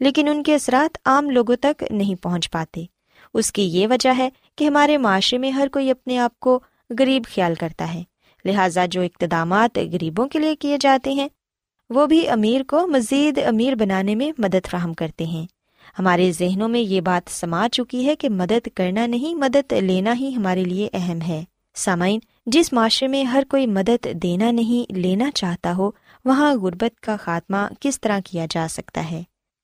لیکن ان کے اثرات عام لوگوں تک نہیں پہنچ پاتے۔ اس کی یہ وجہ ہے کہ ہمارے معاشرے میں ہر کوئی اپنے آپ کو غریب خیال کرتا ہے۔ لہٰذا جو اقتدامات غریبوں کے لیے کیے جاتے ہیں، وہ بھی امیر کو مزید امیر بنانے میں مدد فراہم کرتے ہیں۔ ہمارے ذہنوں میں یہ بات سما چکی ہے کہ مدد کرنا نہیں، مدد لینا ہی ہمارے لیے اہم ہے۔ سامعین، جس معاشرے میں ہر کوئی مدد دینا نہیں، لینا چاہتا ہو، وہاں غربت کا خاتمہ کس طرح کیا جا سکتا ہے؟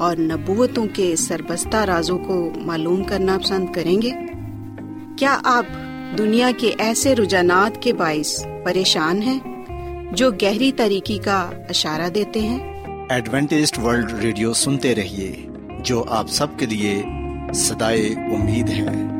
اور نبوتوں کے سربستہ رازوں کو معلوم کرنا پسند کریں گے؟ کیا آپ دنیا کے ایسے رجحانات کے باعث پریشان ہیں جو گہری طریقے کا اشارہ دیتے ہیں؟ ایڈوینٹسٹ ورلڈ ریڈیو سنتے رہیے جو آپ سب کے لیے صدائے امید ہے۔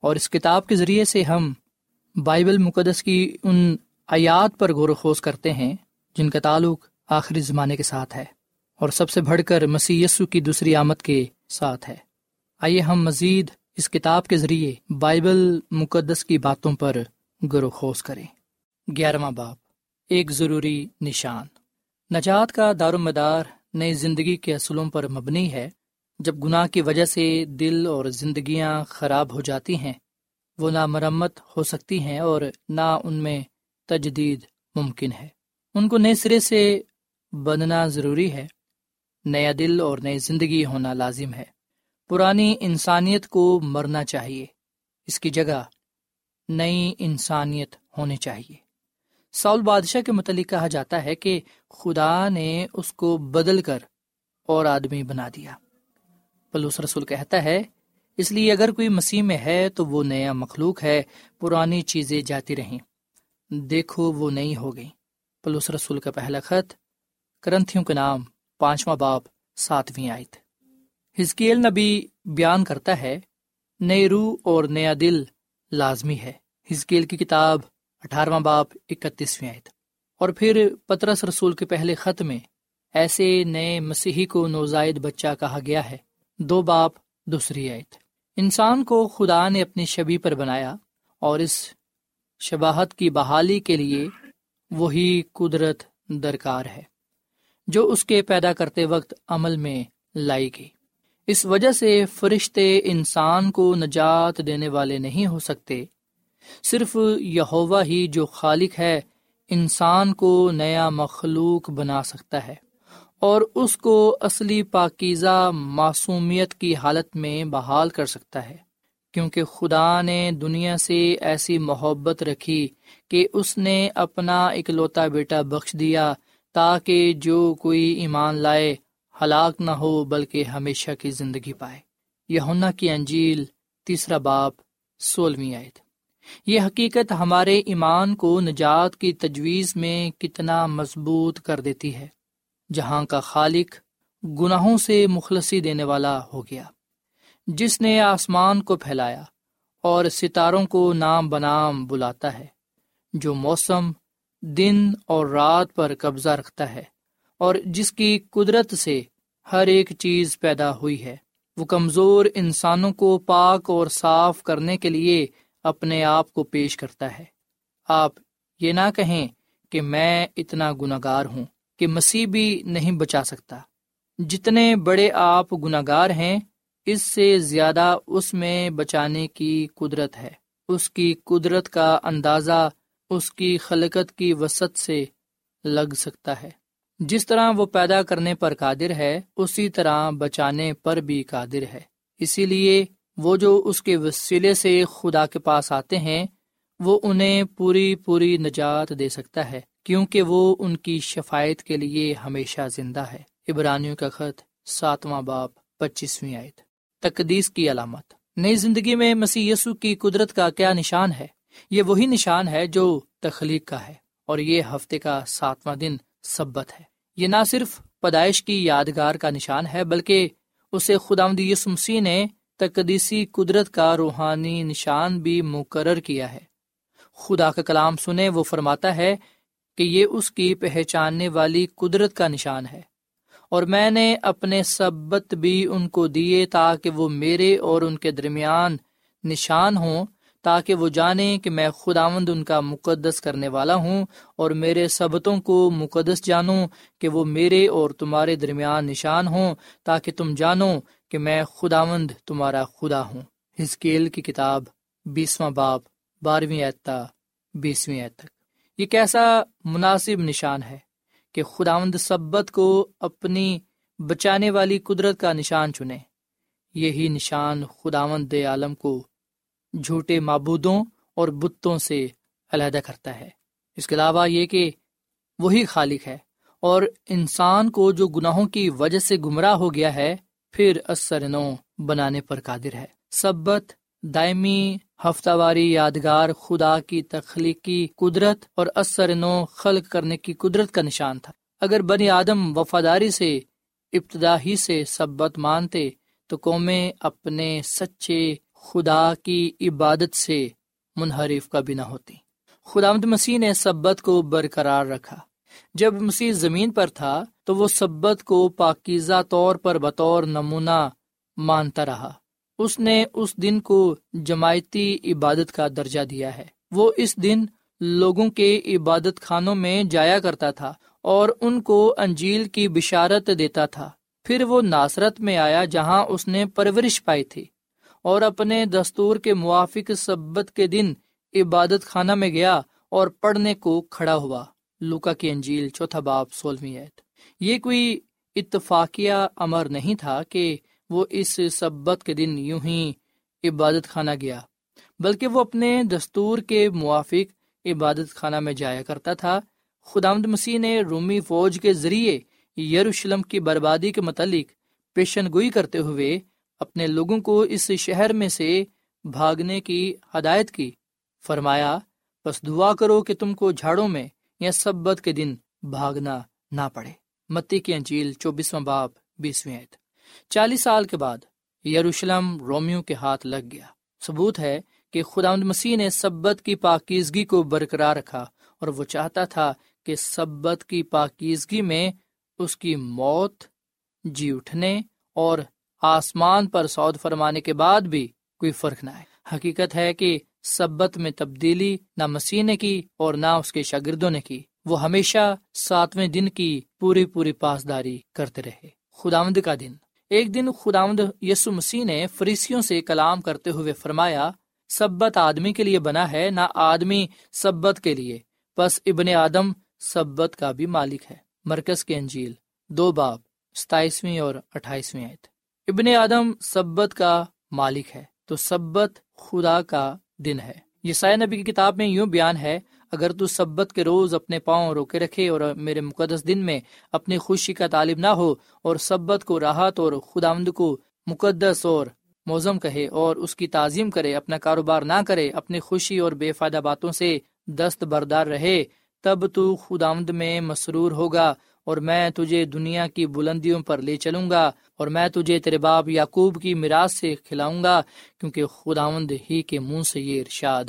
اور اس کتاب کے ذریعے سے ہم بائبل مقدس کی ان آیات پر غور و خوض کرتے ہیں، جن کا تعلق آخری زمانے کے ساتھ ہے، اور سب سے بڑھ کر مسی یسو کی دوسری آمد کے ساتھ ہے۔ آئیے ہم مزید اس کتاب کے ذریعے بائبل مقدس کی باتوں پر غور و خوض کریں۔ گیارہواں باپ ایک ضروری نشان۔ نجات کا دار و مدار نئی زندگی کے اصولوں پر مبنی ہے جب گناہ کی وجہ سے دل اور زندگیاں خراب ہو جاتی ہیں، وہ نہ مرمت ہو سکتی ہیں اور نہ ان میں تجدید ممکن ہے۔ ان کو نئے سرے سے بننا ضروری ہے۔ نیا دل اور نئی زندگی ہونا لازم ہے۔ پرانی انسانیت کو مرنا چاہیے۔ اس کی جگہ نئی انسانیت ہونی چاہیے۔ سول بادشاہ کے متعلق کہا جاتا ہے کہ خدا نے اس کو بدل کر اور آدمی بنا دیا۔ پلوس رسول کہتا ہے، اس لیے اگر کوئی مسیح میں ہے تو وہ نیا مخلوق ہے، پرانی چیزیں جاتی رہیں۔ دیکھو وہ نئی ہو گئی۔ پلوس رسول کا پہلا خط، کرنتھیوں کے نام، پانچواں باپ ساتویں آیت۔ ہزکیل نبی بیان کرتا ہے، نئی روح اور نیا دل لازمی ہے۔ ہزکیل کی کتاب اٹھارہواں باپ اکتیسویں آیت۔ اور پھر پترس رسول کے پہلے خط میں، ایسے نئے مسیحی کو نوزائد بچہ کہا گیا ہے۔ دو باپ، دوسری آیت انسان کو خدا نے اپنی شبی پر بنایا اور اس شباہت کی بحالی کے لیے وہی قدرت درکار ہے، جو اس کے پیدا کرتے وقت عمل میں لائی گئی۔ اس وجہ سے فرشتے انسان کو نجات دینے والے نہیں ہو سکتے، صرف یہوا ہی جو خالق ہے انسان کو نیا مخلوق بنا سکتا ہے۔ اور اس کو اصلی پاکیزہ معصومیت کی حالت میں بحال کر سکتا ہے، کیونکہ خدا نے دنیا سے ایسی محبت رکھی کہ اس نے اپنا اکلوتا بیٹا بخش دیا تاکہ جو کوئی ایمان لائے ہلاک نہ ہو بلکہ ہمیشہ کی زندگی پائے۔ یہ کی انجیل تیسرا باپ، سولہویں آئے یہ حقیقت ہمارے ایمان کو نجات کی تجویز میں کتنا مضبوط کر دیتی ہے۔ جہاں کا خالق گناہوں سے مخلصی دینے والا ہو گیا، جس نے آسمان کو پھیلایا اور ستاروں کو نام بنام بلاتا ہے، جو موسم، دن اور رات پر قبضہ رکھتا ہے اور جس کی قدرت سے ہر ایک چیز پیدا ہوئی ہے۔ وہ کمزور انسانوں کو پاک اور صاف کرنے کے لیے اپنے آپ کو پیش کرتا ہے۔ آپ یہ نہ کہیں کہ میں اتنا گناگار ہوں۔ کہ مسیح بھی نہیں بچا سکتا۔ جتنے بڑے آپ گناگار ہیں، اس سے زیادہ اس میں بچانے کی قدرت ہے۔ اس کی قدرت کا اندازہ اس کی خلقت کی وسط سے لگ سکتا ہے۔ جس طرح وہ پیدا کرنے پر قادر ہے، اسی طرح بچانے پر بھی قادر ہے۔ اسی لیے وہ جو اس کے وسیلے سے خدا کے پاس آتے ہیں وہ انہیں پوری پوری نجات دے سکتا ہے، کیونکہ وہ ان کی شفایت کے لیے ہمیشہ زندہ ہے۔ ابرانیوں کا خط ساتواں باپ پچیسویں آیت۔ تقدیس کی علامت۔ نئی زندگی میں مسی یسو کی قدرت کا کیا نشان ہے؟ یہ وہی نشان ہے جو تخلیق کا ہے، اور یہ ہفتے کا ساتواں دن سبت ہے۔ یہ نہ صرف پیدائش کی یادگار کا نشان ہے، بلکہ اسے خدا مسیح نے تقدیسی قدرت کا روحانی نشان بھی مقرر کیا ہے۔ خدا کا کلام سنے وہ فرماتا ہے کہ یہ اس کی پہچاننے والی قدرت کا نشان ہے اور میں نے اپنے سبت بھی ان کو دیے تاکہ وہ میرے اور ان کے درمیان نشان ہوں، تاکہ وہ جانیں کہ میں خداوند ان کا مقدس کرنے والا ہوں اور میرے سبتوں کو مقدس جانوں کہ وہ میرے اور تمہارے درمیان نشان ہوں، تاکہ تم جانو کہ میں خداوند تمہارا خدا ہوں۔ ہزکیل کی کتاب بیسواں باپ بارہویں اعتا بیسویں تک۔ یہ کیسا مناسب نشان ہے کہ خداوند سبت کو اپنی بچانے والی قدرت کا نشان چنے۔ یہی نشان خداوند عالم کو جھوٹے معبودوں اور بتوں سے علیحدہ کرتا ہے۔ اس کے علاوہ یہ کہ وہی خالق ہے اور انسان کو جو گناہوں کی وجہ سے گمراہ ہو گیا ہے، پھر اثر نو بنانے پر قادر ہے۔ سبت دائمی ہفتہ واری یادگار خدا کی تخلیقی قدرت اور اثر نو خلق کرنے کی قدرت کا نشان تھا۔ اگر بنی آدم وفاداری سے ابتدا ہی سے سبت مانتے، تو قومیں اپنے سچے خدا کی عبادت سے منحرف کا بھی نہ ہوتی۔ خدا مد مسیح نے سبت کو برقرار رکھا۔ جب مسیح زمین پر تھا، تو وہ سبت کو پاکیزہ طور پر بطور نمونہ مانتا رہا۔ اس نے اس دن کو جماعتی عبادت کا درجہ دیا ہے۔ وہ اس دن لوگوں کے عبادت خانوں میں جایا کرتا تھا اور ان کو انجیل کی بشارت دیتا تھا۔ پھر وہ ناصرت میں آیا جہاں اس نے پرورش پائی تھی اور اپنے دستور کے موافق سبت کے دن عبادت خانہ میں گیا اور پڑھنے کو کھڑا ہوا۔ لوکا کی انجیل چوتھا باپ سولہویں یہ کوئی اتفاقیہ امر نہیں تھا کہ وہ اس سبت کے دن یوں ہی عبادت خانہ گیا، بلکہ وہ اپنے دستور کے موافق عبادت خانہ میں جایا کرتا تھا۔ خدامد مسیح نے رومی فوج کے ذریعے یروشلم کی بربادی کے متعلق پیشن گوئی کرتے ہوئے اپنے لوگوں کو اس شہر میں سے بھاگنے کی ہدایت کی۔ فرمایا، بس دعا کرو کہ تم کو جھاڑوں میں یا سبت کے دن بھاگنا نہ پڑے۔ متی کی انجیل چوبیسواں باپ بیسویں چالیس سال کے بعد یروشلم رومیو کے ہاتھ لگ گیا۔ ثبوت ہے کہ خدا مسیح نے سبت کی پاکیزگی کو برقرار رکھا اور وہ چاہتا تھا کہ سبت کی پاکیزگی میں اس کی موت جی اٹھنے اور آسمان پر سعود فرمانے کے بعد بھی کوئی فرق نہ ہے حقیقت ہے کہ سبت میں تبدیلی نہ مسیح نے کی اور نہ اس کے شاگردوں نے کی۔ وہ ہمیشہ ساتویں دن کی پوری پوری پاسداری کرتے رہے۔ خداوند کا دن۔ ایک دن خداوند یسو مسیح نے فریسیوں سے کلام کرتے ہوئے فرمایا، سبت آدمی کے لیے بنا ہے، نہ آدمی سبت کے لیے۔ بس ابن آدم سبت کا بھی مالک ہے۔ مرکز کے انجیل، دو باپ ستائیسویں اور اٹھائیسویں آیت۔ ابن آدم سبت کا مالک ہے، تو سبت خدا کا دن ہے۔ یہ نبی کی کتاب میں یوں بیان ہے اگر تو سبت کے روز اپنے پاؤں روکے رکھے اور میرے مقدس دن میں اپنی خوشی کا طالب نہ ہو اور سبت کو راحت اور خدا کو مقدس اور موزم کہے اور اس کی تعظیم کرے، اپنا کاروبار نہ کرے، اپنی خوشی اور بے فائدہ باتوں سے دست بردار رہے، تب تو خداوند میں مسرور ہوگا اور میں تجھے دنیا کی بلندیوں پر لے چلوں گا اور میں تجھے تیرے باپ یعقوب کی میراث سے کھلاؤں گا، کیونکہ خداوند ہی کے منہ سے یہ ارشاد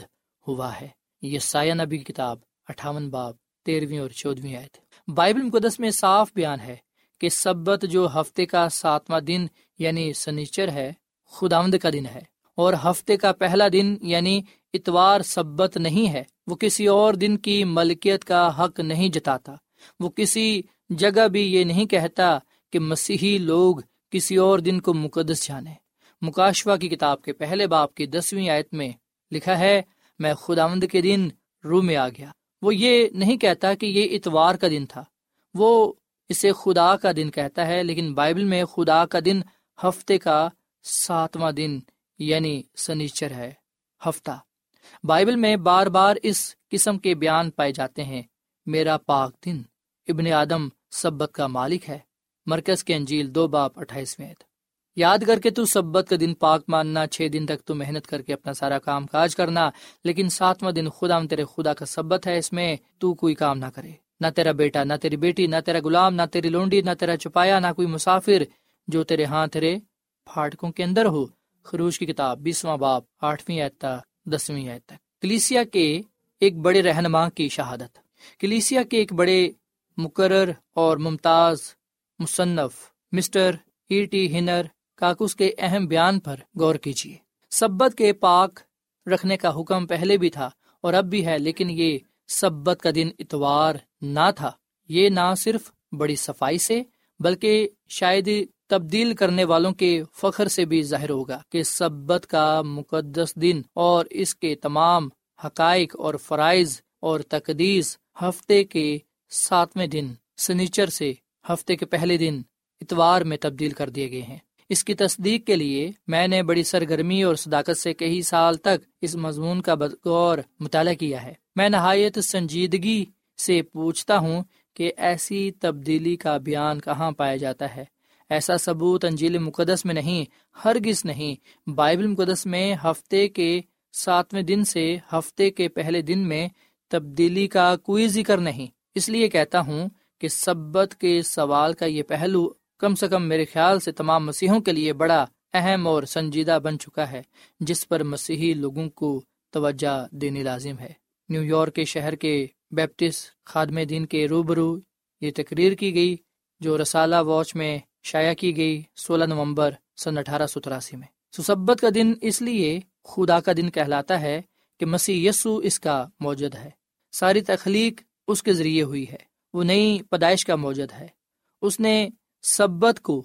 ہوا ہے۔ یہ سایہ نبی کی کتاب، اٹھاون باب تیرہویں اور چودویں آئے تھے بائبل مقدس میں صاف بیان ہے کہ سبت جو ہفتے کا ساتواں دن یعنی سنیچر ہے، خداوند کا دن ہے۔ اور ہفتے کا پہلا دن یعنی اتوار سبت نہیں ہے۔ وہ کسی اور دن کی ملکیت کا حق نہیں جتاتا۔ وہ کسی جگہ بھی یہ نہیں کہتا کہ مسیحی لوگ کسی اور دن کو مقدس جانے۔ مکاشوا کی کتاب کے پہلے باپ کی دسویں آیت میں لکھا ہے میں خداوند کے دن رو میں آ گیا۔ وہ یہ نہیں کہتا کہ یہ اتوار کا دن تھا۔ وہ اسے خدا کا دن کہتا ہے، لیکن بائبل میں خدا کا دن ہفتے کا ساتواں دن یعنی سنیچر ہے، ہفتہ۔ بائبل میں بار بار اس قسم کے بیان پائے جاتے ہیں۔ میرا پاک دن، ابن آدم سبت کا مالک ہے۔ مرکز کے انجیل دو باپ اٹھائیسویں یاد کر کے تو سبت کا دن پاک ماننا، چھ دن تک تو محنت کر کے اپنا سارا کام کاج کرنا، لیکن ساتواں دن خدا تیرے خدا کا سبت ہے، اس میں تو کوئی کام نہ کرے۔ نہ تیرا بیٹا، نہ تیری بیٹی، نہ تیرا غلام، نہ تیری لونڈی، نہ تیرا چپایا، نہ کوئی مسافر جو تیرے ہاں تیرے پھاٹکوں کے اندر ہو۔ خروش کی کتاب، بیسواں باپ، آٹھویں آتا دسویں آیت تک۔ کلیسیا کے ایک بڑے رہنما کی شہادت۔ کلیسیا کے ایک بڑے مقرر اور ممتاز مصنف، Mr E T Hunter Cox کے اہم بیان پر غور کیجیے۔ سبت کے پاک رکھنے کا حکم پہلے بھی تھا اور اب بھی ہے، لیکن یہ سبت کا دن اتوار نہ تھا۔ یہ نہ صرف بڑی صفائی سے، بلکہ شاید تبدیل کرنے والوں کے فخر سے بھی ظاہر ہوگا کہ سبت کا مقدس دن اور اس کے تمام حقائق اور فرائض اور تقدیس ہفتے کے ساتویں دن، سنیچر سے ہفتے کے پہلے دن اتوار میں تبدیل کر دیے گئے ہیں۔ اس کی تصدیق کے لیے میں نے بڑی سرگرمی اور صداقت سے کئی سال تک اس مضمون کا بدغور مطالعہ کیا ہے۔ میں نہایت سنجیدگی سے پوچھتا ہوں کہ ایسی تبدیلی کا بیان کہاں پایا جاتا ہے۔ ایسا ثبوت انجیل مقدس میں نہیں، ہرگز نہیں۔ بائبل مقدس میں ہفتے کے ساتویں دن سے ہفتے کے پہلے دن میں تبدیلی کا کوئی ذکر نہیں۔ اس لیے کہتا ہوں کہ سبت کے سوال کا یہ پہلو کم سے کم میرے خیال سے تمام مسیحوں کے لیے بڑا اہم اور سنجیدہ بن چکا ہے، جس پر مسیحی لوگوں کو توجہ دینی لازم ہے۔ نیو یارک کے شہر کے بیپٹس خادم دین کے روبرو یہ تقریر کی گئی، جو رسالہ واچ میں شائع کی گئی سولہ نومبر سن اٹھارہ سو تراسی میں۔ سسبت کا دن اس لیے خدا کا دن کہلاتا ہے کہ مسیح یسو اس کا موجود ہے۔ ساری تخلیق اس کے ذریعے ہوئی ہے۔ وہ نئی پیدائش کا موجود ہے۔ اس نے سبت کو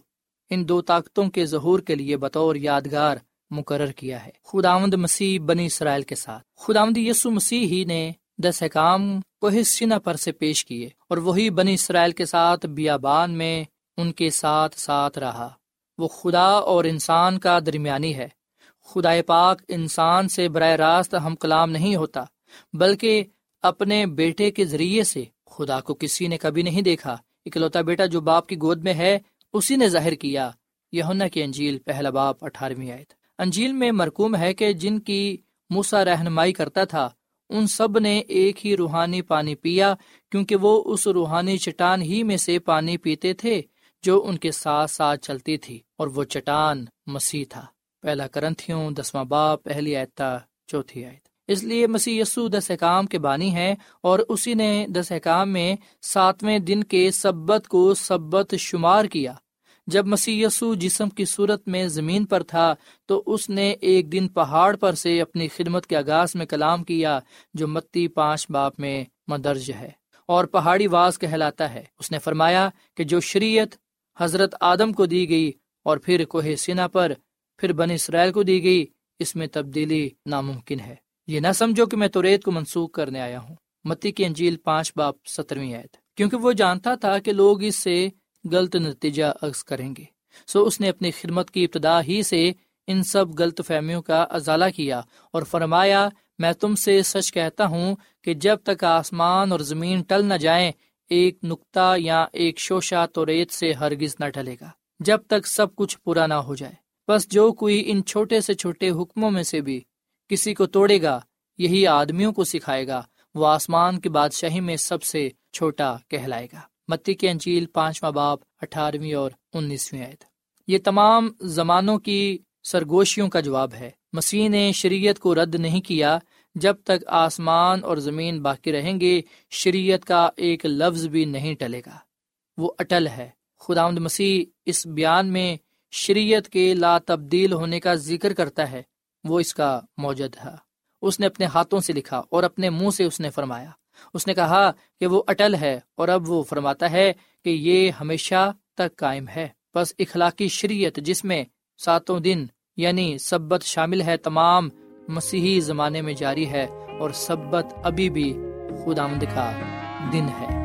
ان دو طاقتوں کے ظہور کے لیے بطور یادگار مقرر کیا ہے۔ خداوند مسیح بنی اسرائیل کے ساتھ۔ خداوند یسو مسیح ہی نے دس احکام کو حصہ پر سے پیش کیے اور وہی بنی اسرائیل کے ساتھ بیابان میں ان کے ساتھ ساتھ رہا۔ وہ خدا اور انسان کا درمیانی ہے۔ خدا پاک انسان سے براہ راست ہم کلام نہیں ہوتا، بلکہ اپنے بیٹے کے ذریعے سے خدا کو کسی نے کبھی نہیں دیکھا۔ اکلوتا بیٹا جو باپ کی گود میں ہے، اسی نے ظاہر کیا۔ یہ کی انجیل، پہلا باپ، اٹھارہویں آئے انجیل میں مرکوم ہے کہ جن کی موسا رہنمائی کرتا تھا، ان سب نے ایک ہی روحانی پانی پیا، کیونکہ وہ اس روحانی چٹان ہی میں سے پانی پیتے تھے جو ان کے ساتھ ساتھ چلتی تھی، اور وہ چٹان مسیح تھا۔ پہلا کرنتھیوں، دسواں باپ، پہلی آیتا چوتھی آیت۔ اس لیے مسیح یسو دس احکام کے بانی ہے اور اسی نے دس احکام میں ساتویں دن کے سبت کو سبت شمار کیا۔ جب مسیح یسو جسم کی صورت میں زمین پر تھا تو اس نے ایک دن پہاڑ پر سے اپنی خدمت کے آغاز میں کلام کیا جو متی پانچ باپ میں مدرج ہے اور پہاڑی واز کہلاتا ہے۔ اس نے فرمایا کہ جو شریعت حضرت آدم کو دی گئی اور پھر کوہ سینا پر پھر بن اسرائیل کو دی گئی، اس میں تبدیلی ناممکن ہے۔ یہ نہ سمجھو کہ میں تو ریت کو منسوخ کرنے آیا ہوں۔ متی کی انجیل پانچ باپ سترویں آیت۔ کیونکہ وہ جانتا تھا کہ لوگ اس سے غلط نتیجہ عکس کریں گے۔ سو اس نے اپنی خدمت کی ابتدا ہی سے ان سب غلط فہمیوں کا ازالہ کیا اور فرمایا، میں تم سے سچ کہتا ہوں کہ جب تک آسمان اور زمین ٹل نہ جائیں، ایک نقطہ یا ایک شوشا تو ریت سے ہرگز نہ ٹلے گا۔ جب تک سب کچھ پورا نہ ہو جائے۔ بس جو کوئی ان چھوٹے سے چھوٹے حکموں میں سے بھی کسی کو توڑے گا، یہی آدمیوں کو سکھائے گا، وہ آسمان کی بادشاہی میں سب سے چھوٹا کہلائے گا۔ متی کی انجیل پانچواں باپ اٹھارہویں اور انیسویں عید یہ تمام زمانوں کی سرگوشیوں کا جواب ہے۔ مسیح نے شریعت کو رد نہیں کیا۔ جب تک آسمان اور زمین باقی رہیں گے، شریعت کا ایک لفظ بھی نہیں ٹلے گا۔ وہ اٹل ہے۔ خدا مسیح اس بیان میں شریعت کے لا تبدیل ہونے کا ذکر کرتا ہے۔ وہ اس کا موجد ہے۔ اس نے اپنے ہاتھوں سے لکھا اور اپنے منہ سے اس نے فرمایا۔ اس نے کہا کہ وہ اٹل ہے اور اب وہ فرماتا ہے کہ یہ ہمیشہ تک قائم ہے۔ بس اخلاقی شریعت جس میں ساتوں دن یعنی سبت شامل ہے، تمام مسیحی زمانے میں جاری ہے اور سبت ابھی بھی خدا کا دن ہے۔